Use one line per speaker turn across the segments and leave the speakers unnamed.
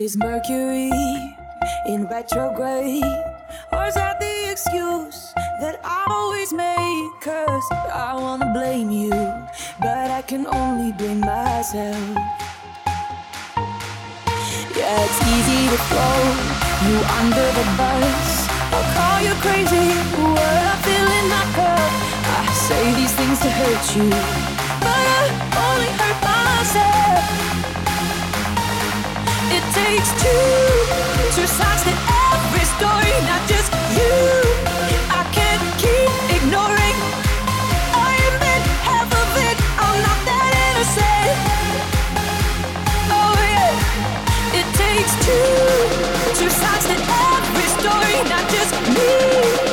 Is Mercury in retrograde? Or is that the excuse that I always make? Cause I wanna blame you, but I can only blame myself. Yeah, it's easy to throw you under the bus. I'll call you crazy, what I feel in my cup. I say these things to hurt you, but I only hurt myself. It takes two two sides to every story, not just you. I can't keep ignoring. I half of it. I'm not that innocent. Oh yeah. It takes two two sides to every story, not just me.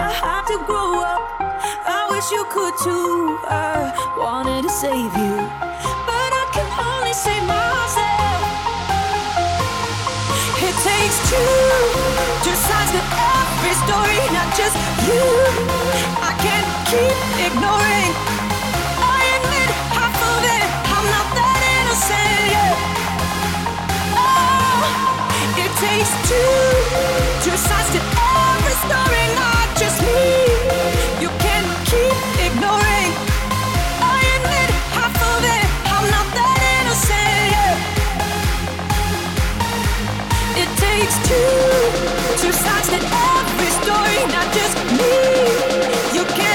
I had to grow up, I wish you could too. I wanted to save you, but I can only save myself. It takes two, two sides to every story, not just you. I can't keep ignoring. I admit half of it, I'm not that innocent, yeah. Oh, it takes two, two sides to every story, two, two sides to every story, not just me. You can't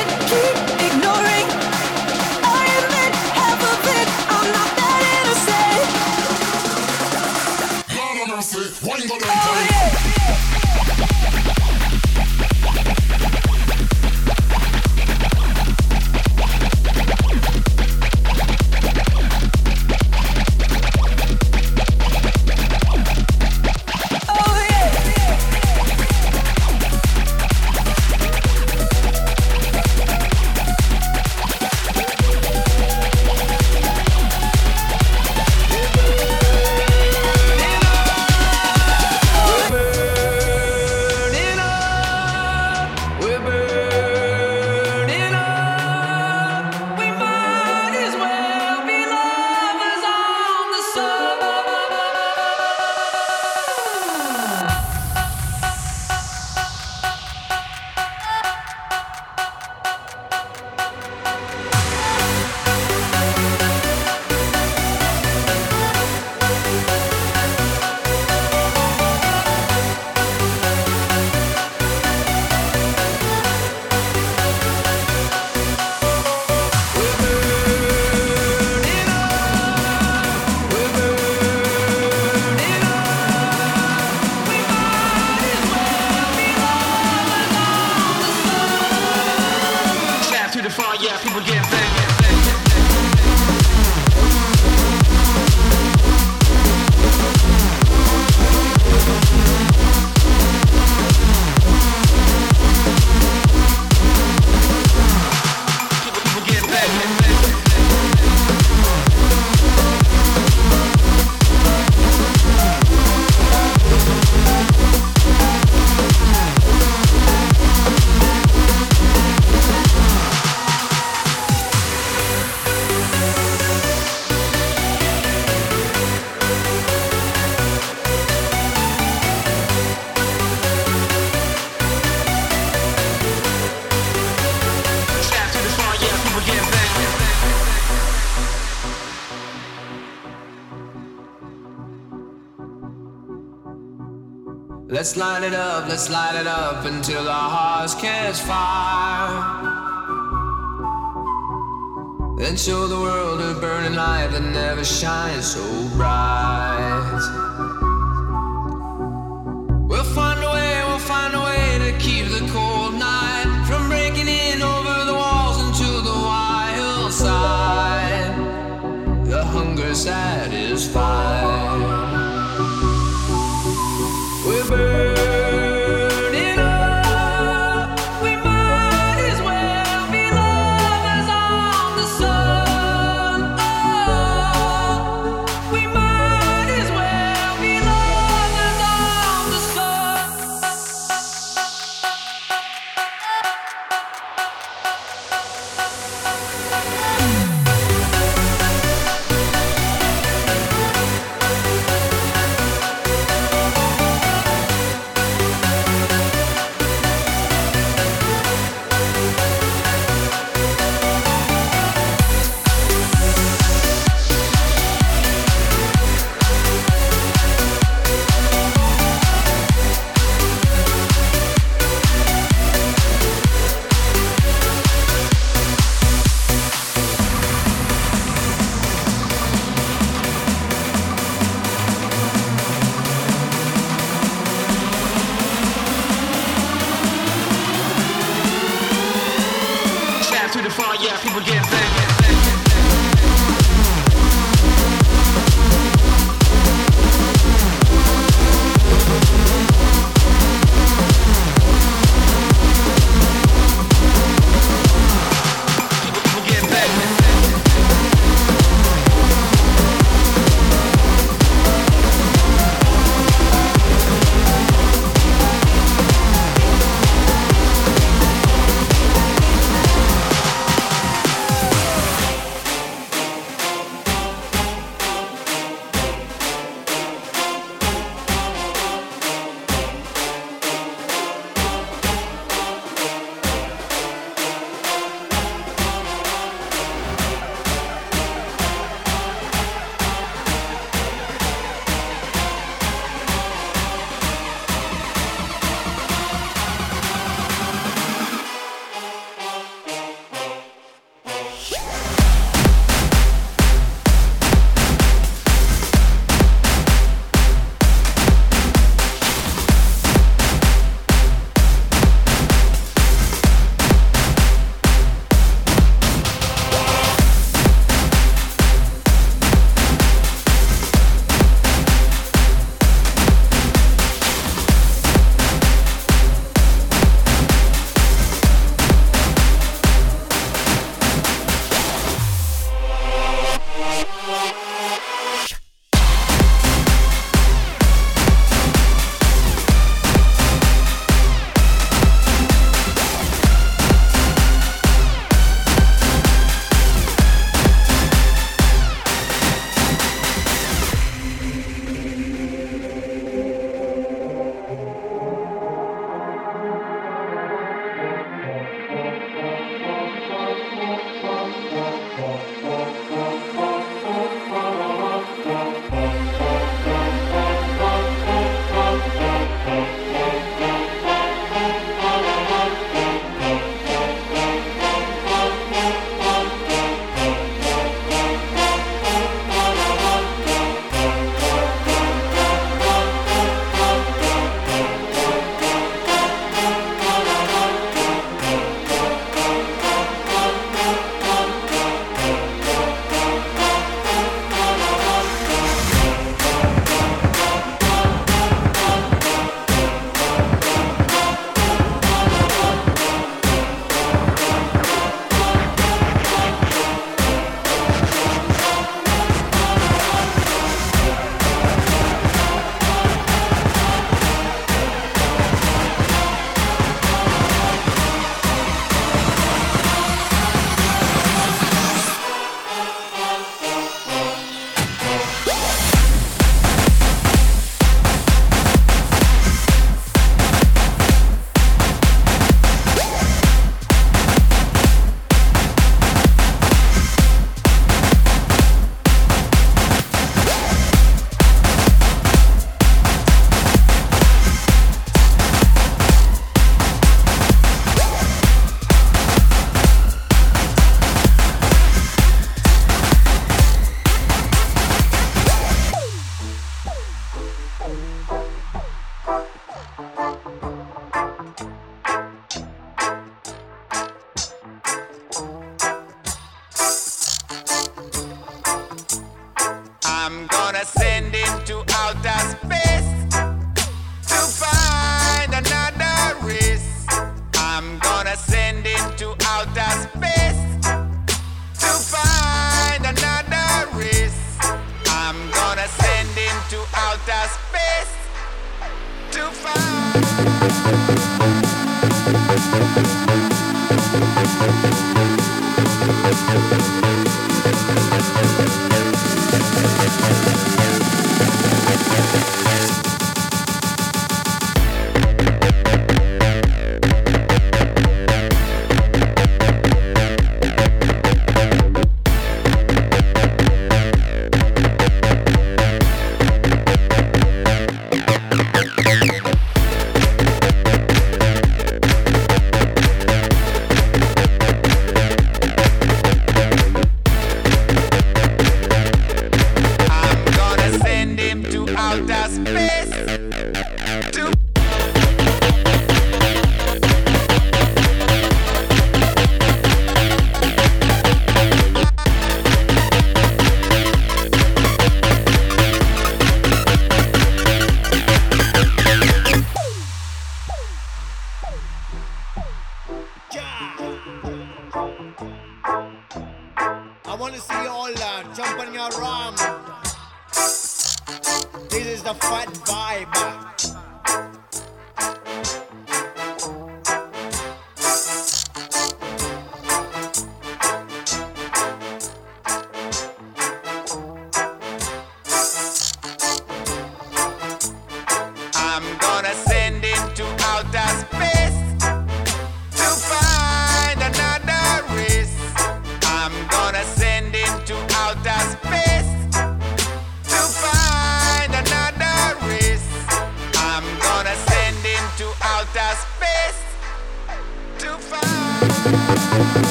Let's light it up, let's light it up until our hearts catch fire. Then show the world a burning light that never shines so bright.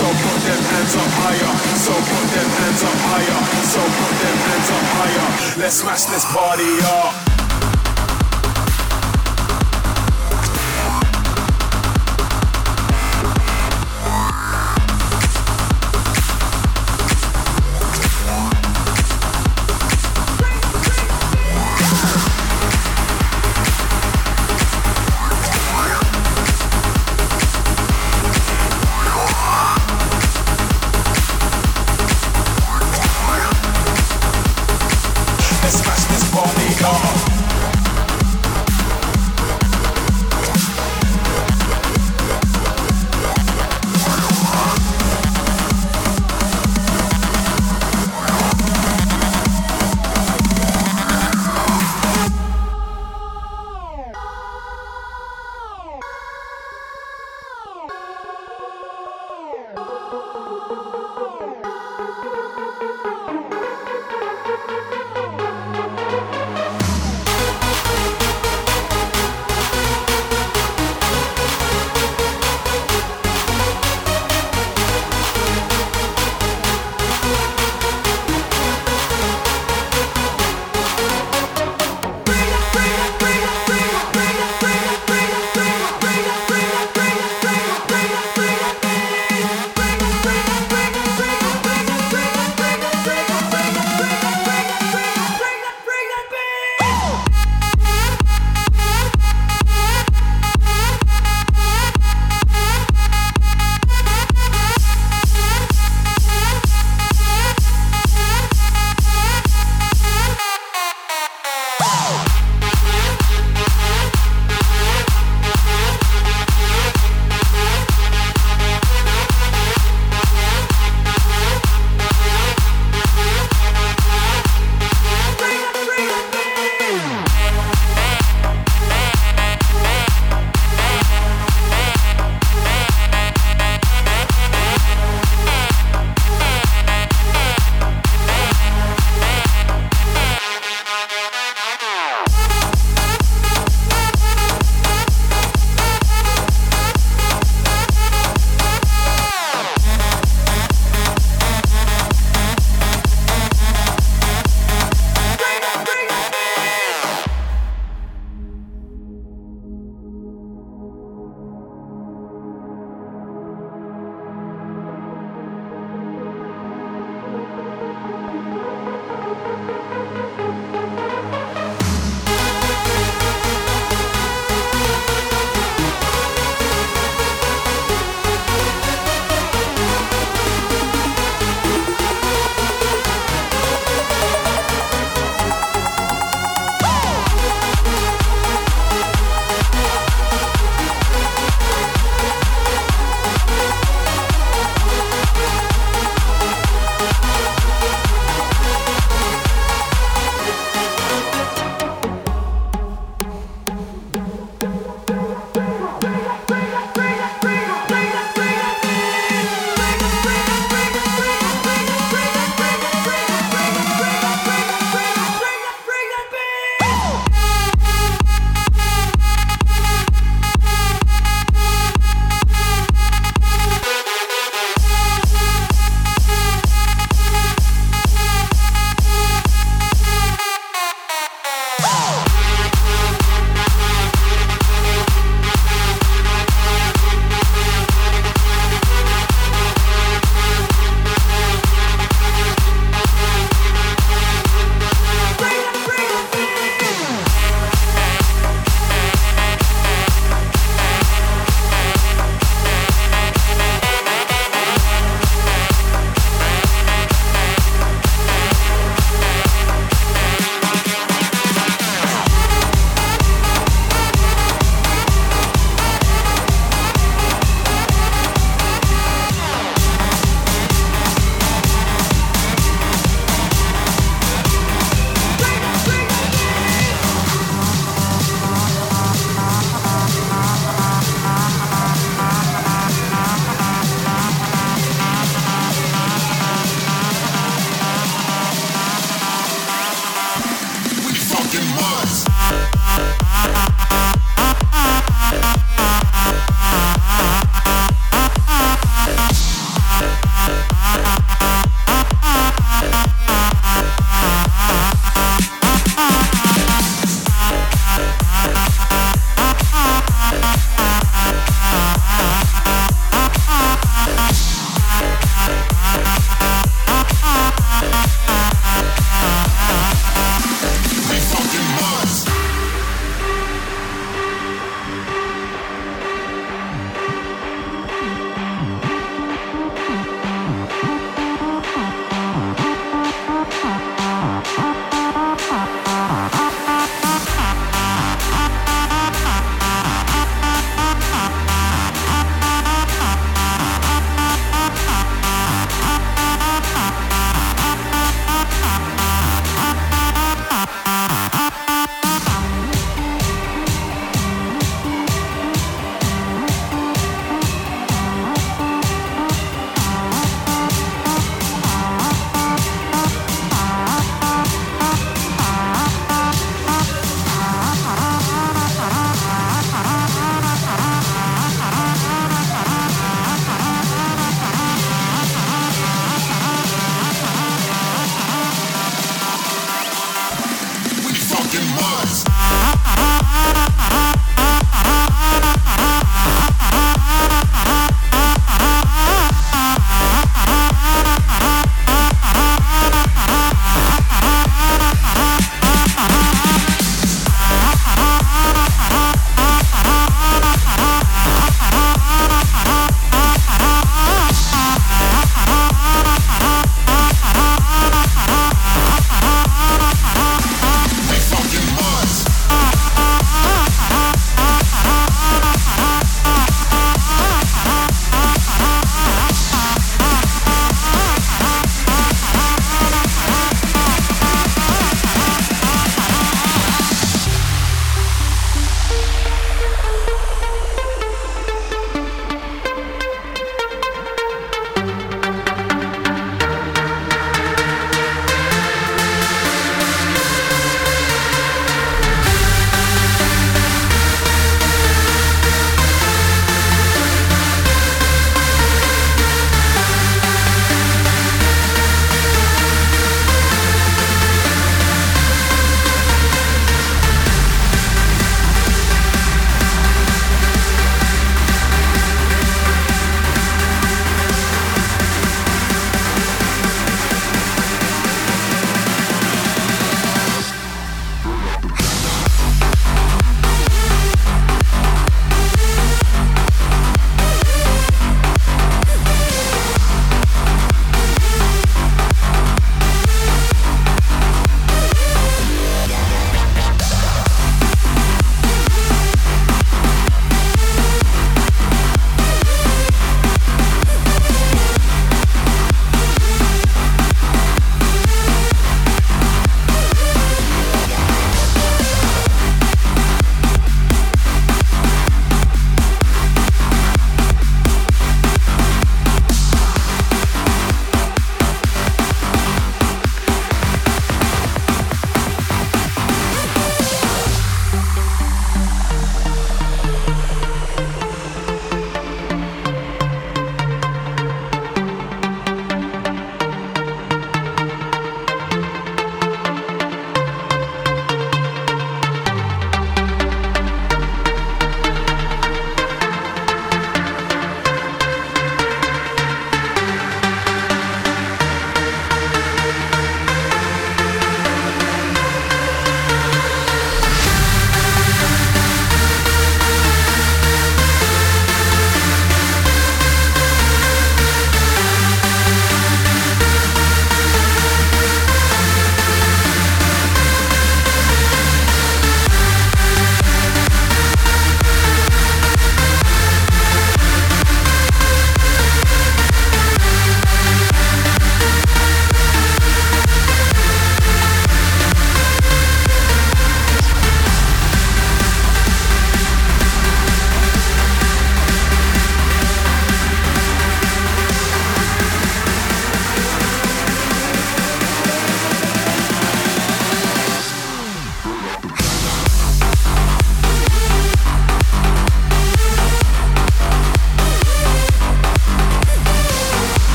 so put them hands up higher, so put them hands up higher, so put them hands up higher. Let's smash this party up.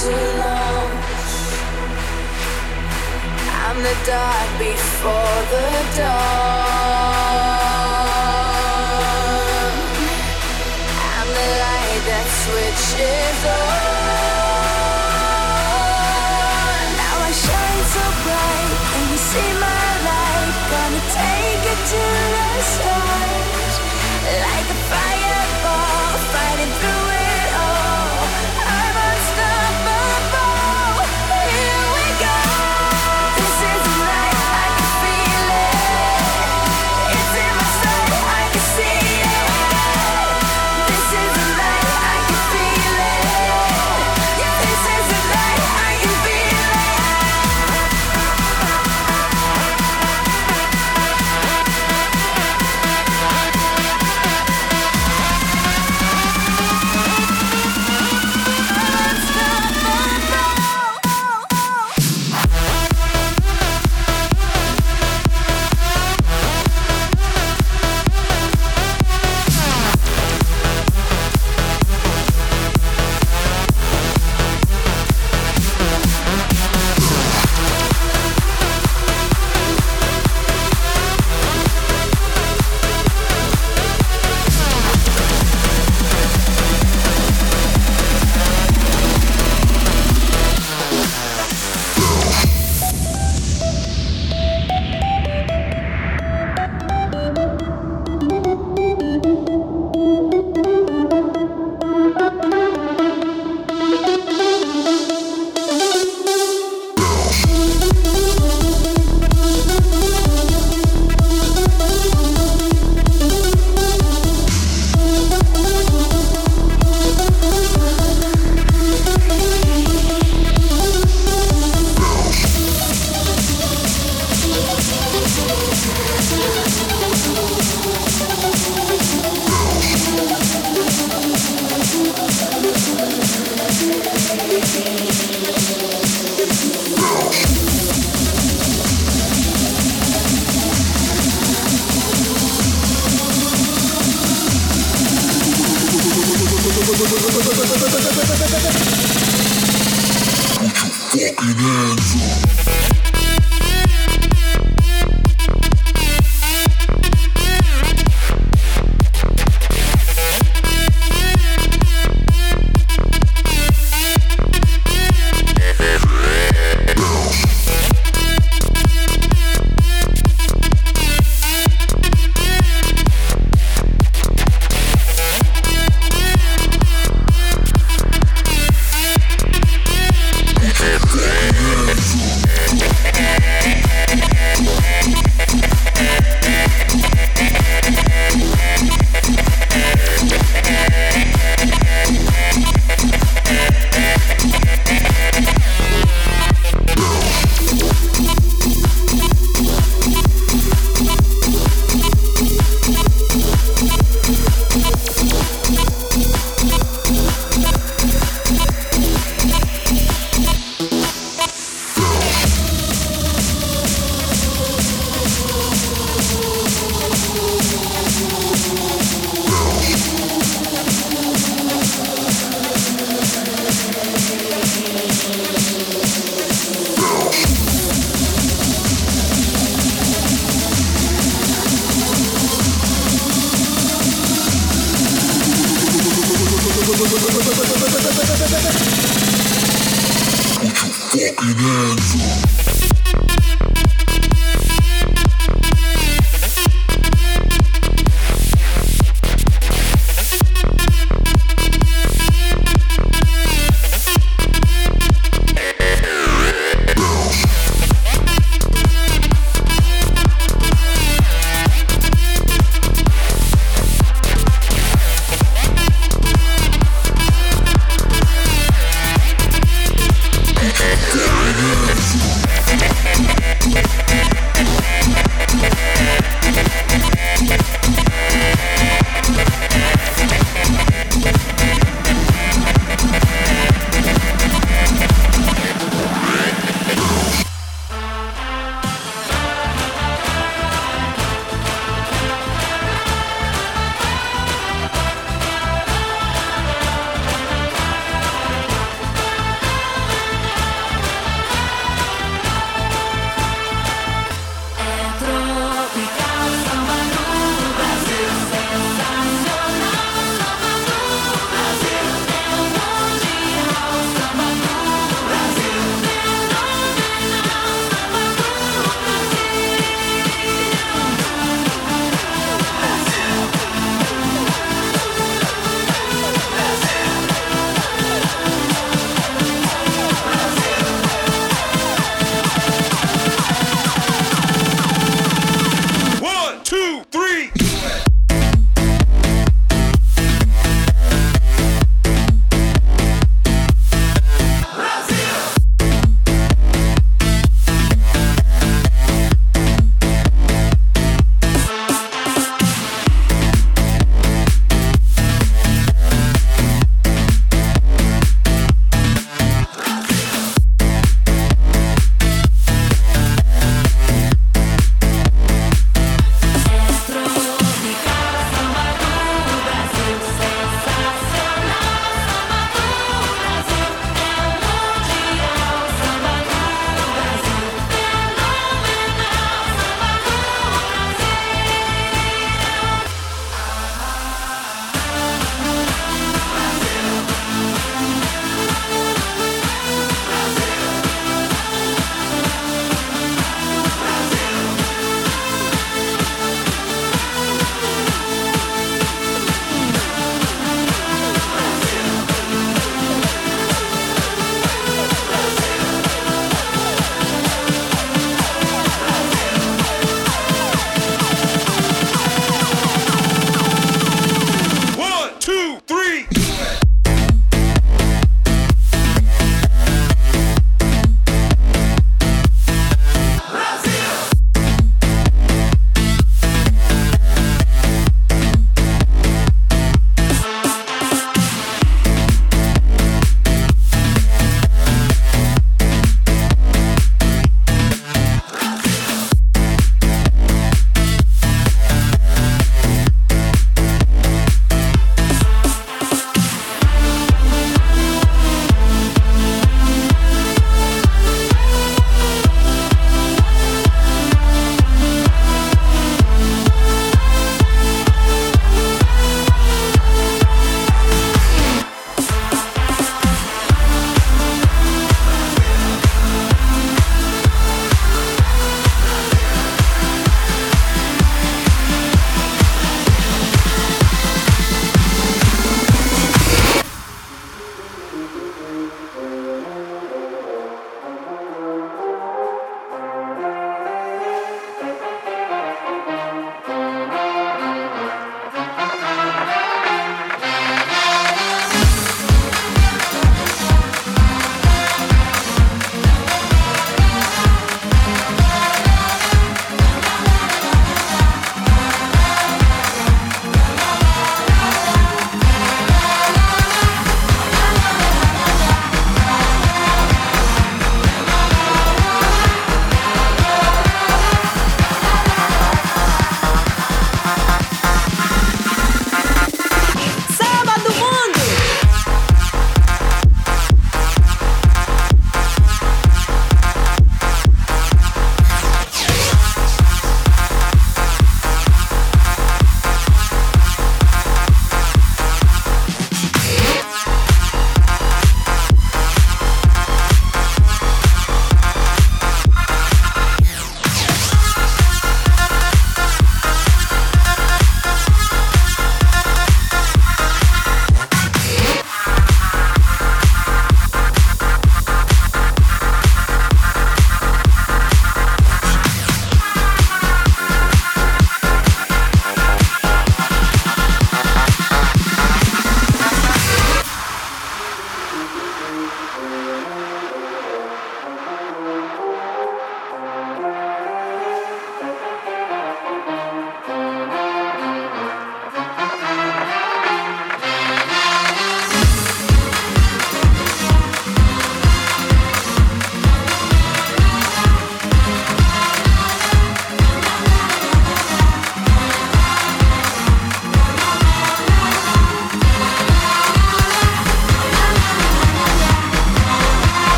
too long. I'm the
dark before the dawn.